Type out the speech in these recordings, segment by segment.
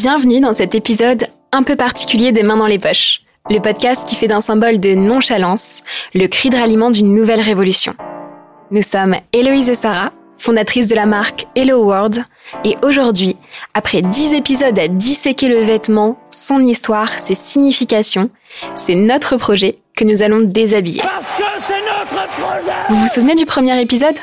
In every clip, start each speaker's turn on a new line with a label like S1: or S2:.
S1: Bienvenue dans cet épisode un peu particulier des mains dans les poches, le podcast qui fait d'un symbole de nonchalance le cri de ralliement d'une nouvelle révolution. Nous sommes Héloïse et Sarah, fondatrices de la marque Hello World, et aujourd'hui, après dix épisodes à disséquer le vêtement, son histoire, ses significations, c'est notre projet que nous allons déshabiller.
S2: Parce que c'est notre projet
S1: Vous vous souvenez du premier épisode?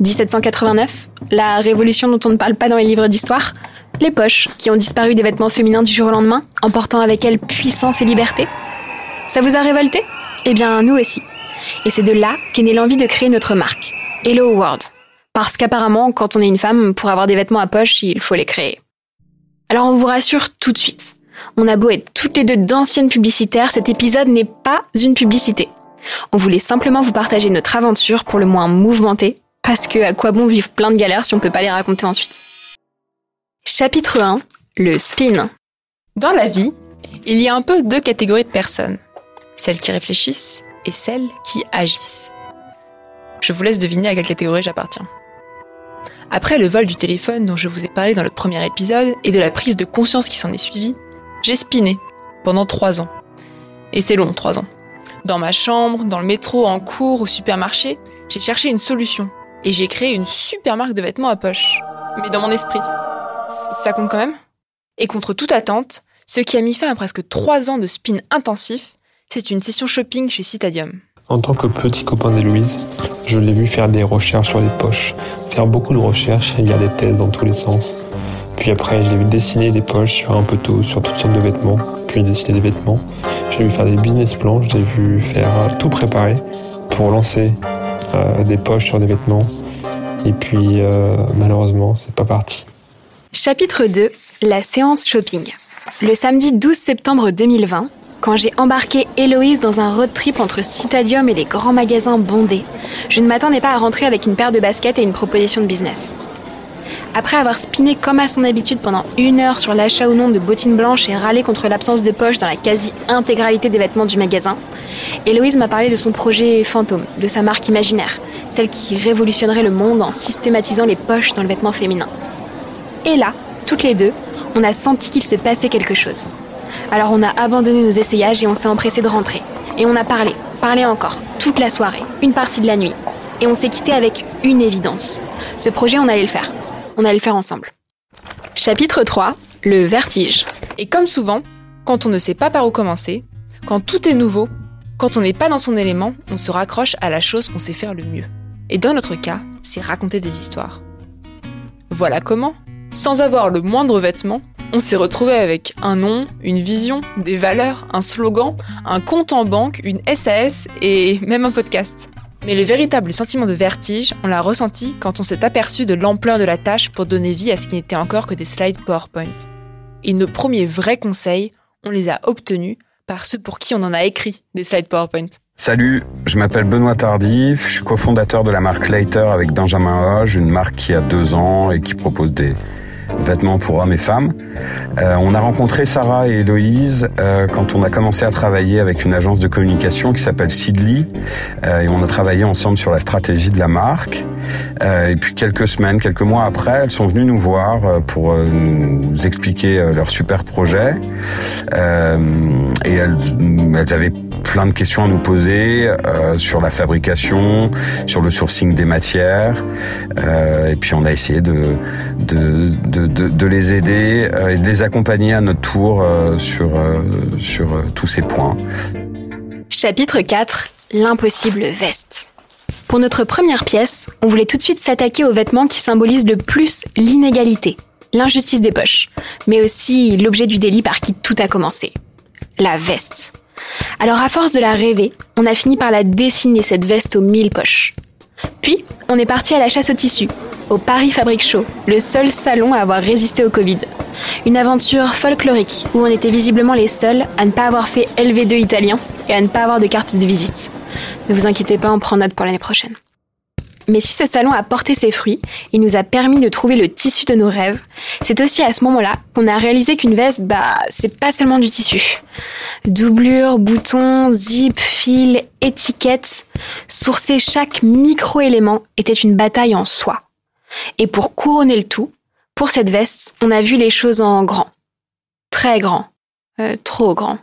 S1: 1789, la révolution dont on ne parle pas dans les livres d'histoire? Les poches, qui ont disparu des vêtements féminins du jour au lendemain, emportant avec elles puissance et liberté. Ça vous a révolté? Eh bien, nous aussi. Et c'est de là qu'est née l'envie de créer notre marque, Hello World. Parce qu'apparemment, quand on est une femme, pour avoir des vêtements à poche, il faut les créer. Alors on vous rassure tout de suite. On a beau être toutes les deux d'anciennes publicitaires, cet épisode n'est pas une publicité. On voulait simplement vous partager notre aventure pour le moins mouvementée, parce que à quoi bon vivre plein de galères si on peut pas les raconter ensuite? Chapitre 1. Le spin.
S3: Dans la vie, il y a un peu deux catégories de personnes. Celles qui réfléchissent et celles qui agissent. Je vous laisse deviner à quelle catégorie j'appartiens. Après le vol du téléphone dont je vous ai parlé dans le premier épisode et de la prise de conscience qui s'en est suivie, j'ai spiné pendant trois ans. Et c'est long, trois ans. Dans ma chambre, dans le métro, en cours, au supermarché, j'ai cherché une solution. Et j'ai créé une super marque de vêtements à poche. Mais dans mon esprit ça compte quand même? Et contre toute attente, ce qui a mis fin à presque trois ans de spin intensif, c'est une session shopping chez Citadium.
S4: En tant que petit copain d'Héloïse, je l'ai vu faire des recherches sur les poches, faire beaucoup de recherches et lire des thèses dans tous les sens. Puis après, je l'ai vu dessiner des poches sur un tout, sur toutes sortes de vêtements, puis dessiner des vêtements. Je l'ai vu faire des business plans, je l'ai vu faire tout préparer pour lancer euh, des poches sur des vêtements. Et puis, euh, malheureusement, c'est pas parti.
S1: Chapitre 2 La séance shopping. Le samedi 12 septembre 2020, quand j'ai embarqué Héloïse dans un road trip entre Citadium et les grands magasins bondés, je ne m'attendais pas à rentrer avec une paire de baskets et une proposition de business. Après avoir spiné comme à son habitude pendant une heure sur l'achat ou non de bottines blanches et râlé contre l'absence de poches dans la quasi-intégralité des vêtements du magasin, Héloïse m'a parlé de son projet fantôme, de sa marque imaginaire, celle qui révolutionnerait le monde en systématisant les poches dans le vêtement féminin. Et là, toutes les deux, on a senti qu'il se passait quelque chose. Alors on a abandonné nos essayages et on s'est empressé de rentrer. Et on a parlé, parlé encore, toute la soirée, une partie de la nuit. Et on s'est quitté avec une évidence. Ce projet, on allait le faire. On allait le faire ensemble. Chapitre 3. Le vertige.
S3: Et comme souvent, quand on ne sait pas par où commencer, quand tout est nouveau, quand on n'est pas dans son élément, on se raccroche à la chose qu'on sait faire le mieux. Et dans notre cas, c'est raconter des histoires. Voilà comment sans avoir le moindre vêtement, on s'est retrouvé avec un nom, une vision, des valeurs, un slogan, un compte en banque, une SAS et même un podcast. Mais le véritable sentiment de vertige, on l'a ressenti quand on s'est aperçu de l'ampleur de la tâche pour donner vie à ce qui n'était encore que des slides PowerPoint. Et nos premiers vrais conseils, on les a obtenus par ceux pour qui on en a écrit des slides PowerPoint.
S5: Salut, je m'appelle Benoît Tardif, je suis cofondateur de la marque Later avec Benjamin Hoge, une marque qui a deux ans et qui propose des, vêtements pour hommes et femmes. Euh, on a rencontré Sarah et Héloïse euh, quand on a commencé à travailler avec une agence de communication qui s'appelle Sidley euh, et on a travaillé ensemble sur la stratégie de la marque. et puis quelques semaines, quelques mois après, elles sont venues nous voir pour nous expliquer leur super projet et elles, avaient plein de questions à nous poser sur la fabrication, sur le sourcing des matières. Et puis on a essayé de, de, les aider euh, et de les accompagner à notre tour euh, euh, tous ces points.
S1: Chapitre 4. L'impossible veste. Pour notre première pièce, on voulait tout de suite s'attaquer aux vêtements qui symbolisent le plus l'inégalité, l'injustice des poches, mais aussi l'objet du délit par qui tout a commencé. La veste. Alors à force de la rêver, on a fini par la dessiner cette veste aux mille poches. Puis, on est parti à la chasse au tissu, au Paris Fabric Show, le seul salon à avoir résisté au Covid. Une aventure folklorique où on était visiblement les seuls à ne pas avoir fait LV2 italien et à ne pas avoir de carte de visite. Ne vous inquiétez pas, on prend note pour l'année prochaine. Mais si ce salon a porté ses fruits, il nous a permis de trouver le tissu de nos rêves. C'est aussi à ce moment-là qu'on a réalisé qu'une veste, bah, c'est pas seulement du tissu. Doublure, boutons, zip, fil, étiquettes, sourcer chaque micro-élément était une bataille en soi. Et pour couronner le tout, pour cette veste, on a vu les choses en grand. Très grand. Euh, trop grand.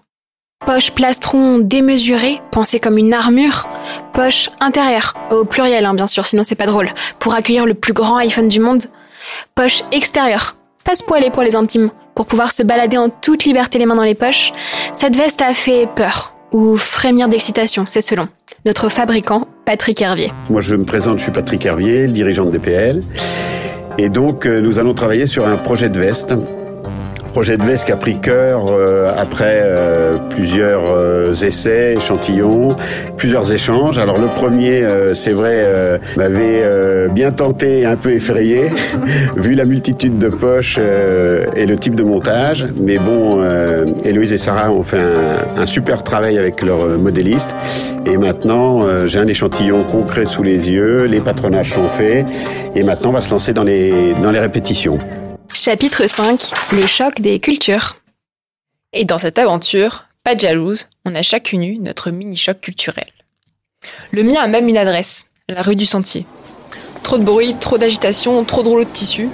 S1: Poche plastron démesurée, pensée comme une armure. Poche intérieure, au pluriel hein, bien sûr, sinon c'est pas drôle, pour accueillir le plus grand iPhone du monde. Poche extérieure, passe-poilée pour les intimes, pour pouvoir se balader en toute liberté les mains dans les poches. Cette veste a fait peur, ou frémir d'excitation, c'est selon. Notre fabricant, Patrick Hervier.
S6: Moi je me présente, je suis Patrick Hervier, dirigeant de DPL. Et donc euh, nous allons travailler sur un projet de veste projet de veste qui a pris cœur euh, après euh, plusieurs euh, essais, échantillons, plusieurs échanges. Alors le premier, c'est vrai, m'avait bien tenté et un peu effrayé, vu la multitude de poches et le type de montage. Mais bon, Héloïse et Sarah ont fait un, un super travail avec leur modéliste. Et maintenant, j'ai un échantillon concret sous les yeux, les patronages sont faits, et maintenant on va se lancer dans les, dans les répétitions.
S1: Chapitre 5 Le choc des cultures.
S3: Et dans cette aventure, pas de jalouse, on a chacune eu notre mini-choc culturel. Le mien a même une adresse, la rue du Sentier. Trop de bruit, trop d'agitation, trop de rouleaux de tissu.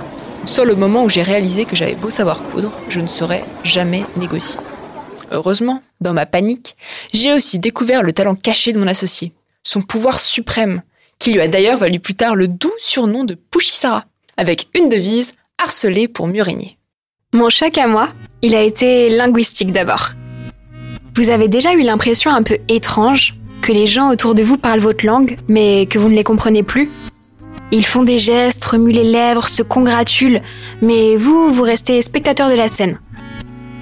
S3: Soit le moment où j'ai réalisé que j'avais beau savoir coudre, je ne saurais jamais négocier. Heureusement, dans ma panique, j'ai aussi découvert le talent caché de mon associé, son pouvoir suprême, qui lui a d'ailleurs valu plus tard le doux surnom de Pushisara, avec une devise harcelé pour mieux.
S1: Mon choc à moi, il a été linguistique d'abord. Vous avez déjà eu l'impression un peu étrange que les gens autour de vous parlent votre langue, mais que vous ne les comprenez plus Ils font des gestes, remuent les lèvres, se congratulent, mais vous, vous restez spectateur de la scène.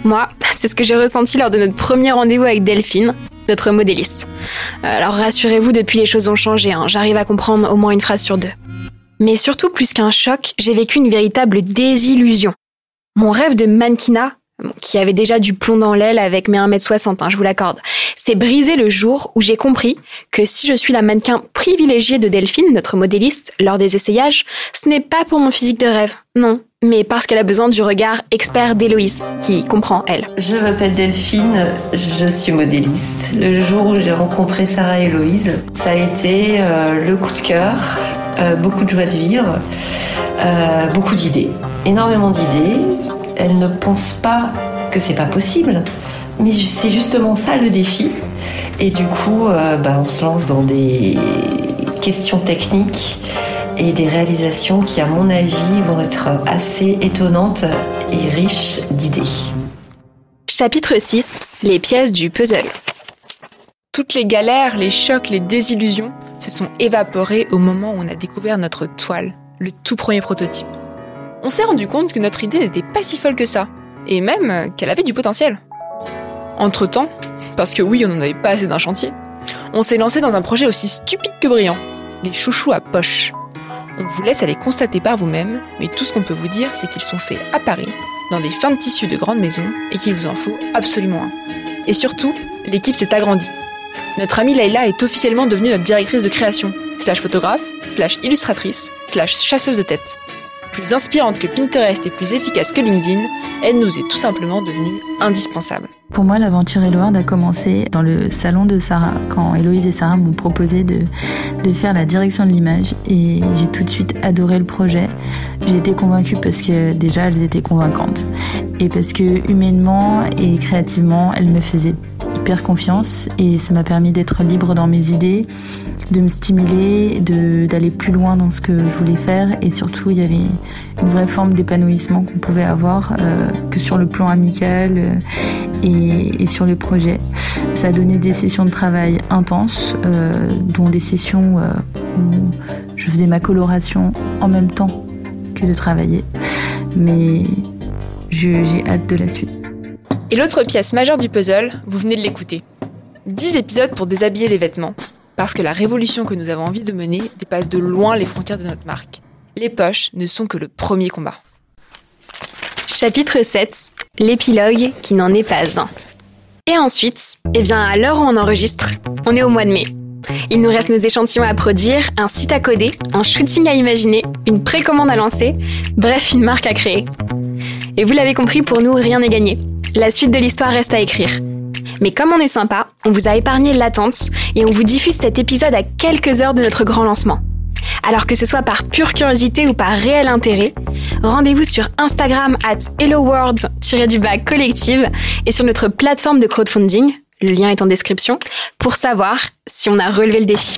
S1: Moi, c'est ce que j'ai ressenti lors de notre premier rendez-vous avec Delphine, notre modéliste. Alors rassurez-vous, depuis les choses ont changé, hein. j'arrive à comprendre au moins une phrase sur deux. Mais surtout, plus qu'un choc, j'ai vécu une véritable désillusion. Mon rêve de mannequinat, qui avait déjà du plomb dans l'aile avec mes 1m60, hein, je vous l'accorde, s'est brisé le jour où j'ai compris que si je suis la mannequin privilégiée de Delphine, notre modéliste, lors des essayages, ce n'est pas pour mon physique de rêve, non, mais parce qu'elle a besoin du regard expert d'Héloïse, qui comprend elle.
S7: Je m'appelle Delphine, je suis modéliste. Le jour où j'ai rencontré Sarah et Héloïse, ça a été euh, le coup de cœur, euh, beaucoup de joie de vivre, euh, beaucoup d'idées, énormément d'idées. Elle ne pense pas que c'est pas possible, mais c'est justement ça le défi. Et du coup, euh, bah, on se lance dans des questions techniques et des réalisations qui, à mon avis, vont être assez étonnantes et riches d'idées.
S1: Chapitre 6 Les pièces du puzzle.
S3: Toutes les galères, les chocs, les désillusions se sont évaporées au moment où on a découvert notre toile, le tout premier prototype. On s'est rendu compte que notre idée n'était pas si folle que ça, et même qu'elle avait du potentiel. Entre-temps, parce que oui, on n'en avait pas assez d'un chantier, on s'est lancé dans un projet aussi stupide que brillant, les chouchous à poche. On vous laisse aller constater par vous-même, mais tout ce qu'on peut vous dire, c'est qu'ils sont faits à Paris, dans des fins de tissus de grande maison, et qu'il vous en faut absolument un. Et surtout, l'équipe s'est agrandie. Notre amie Leïla est officiellement devenue notre directrice de création, slash photographe, slash illustratrice, slash chasseuse de tête. Plus inspirante que Pinterest et plus efficace que LinkedIn, elle nous est tout simplement devenue indispensable.
S8: Pour moi, l'aventure Eloard a commencé dans le salon de Sarah, quand Héloïse et Sarah m'ont proposé de, de faire la direction de l'image. Et j'ai tout de suite adoré le projet. J'ai été convaincue parce que déjà, elles étaient convaincantes. Et parce que humainement et créativement, elles me faisaient hyper confiance. Et ça m'a permis d'être libre dans mes idées, de me stimuler, d'aller plus loin dans ce que je voulais faire. Et surtout, il y avait une vraie forme d'épanouissement qu'on pouvait avoir, euh, que sur le plan amical euh, et, et, sur les projets. Ça a donné des sessions de travail intenses, euh, dont des sessions où je faisais ma coloration en même temps que de travailler. Mais j'ai hâte de la suite.
S3: Et l'autre pièce majeure du puzzle, vous venez de l'écouter. 10 épisodes pour déshabiller les vêtements, parce que la révolution que nous avons envie de mener dépasse de loin les frontières de notre marque. Les poches ne sont que le premier combat.
S1: Chapitre 7. L'épilogue qui n'en est pas un. Et ensuite, eh bien, à l'heure où on enregistre, on est au mois de mai. Il nous reste nos échantillons à produire, un site à coder, un shooting à imaginer, une précommande à lancer, bref, une marque à créer. Et vous l'avez compris, pour nous, rien n'est gagné. La suite de l'histoire reste à écrire. Mais comme on est sympa, on vous a épargné l'attente et on vous diffuse cet épisode à quelques heures de notre grand lancement. Alors que ce soit par pure curiosité ou par réel intérêt, rendez-vous sur Instagram at helloworld-du-bas collective et sur notre plateforme de crowdfunding, le lien est en description, pour savoir si on a relevé le défi.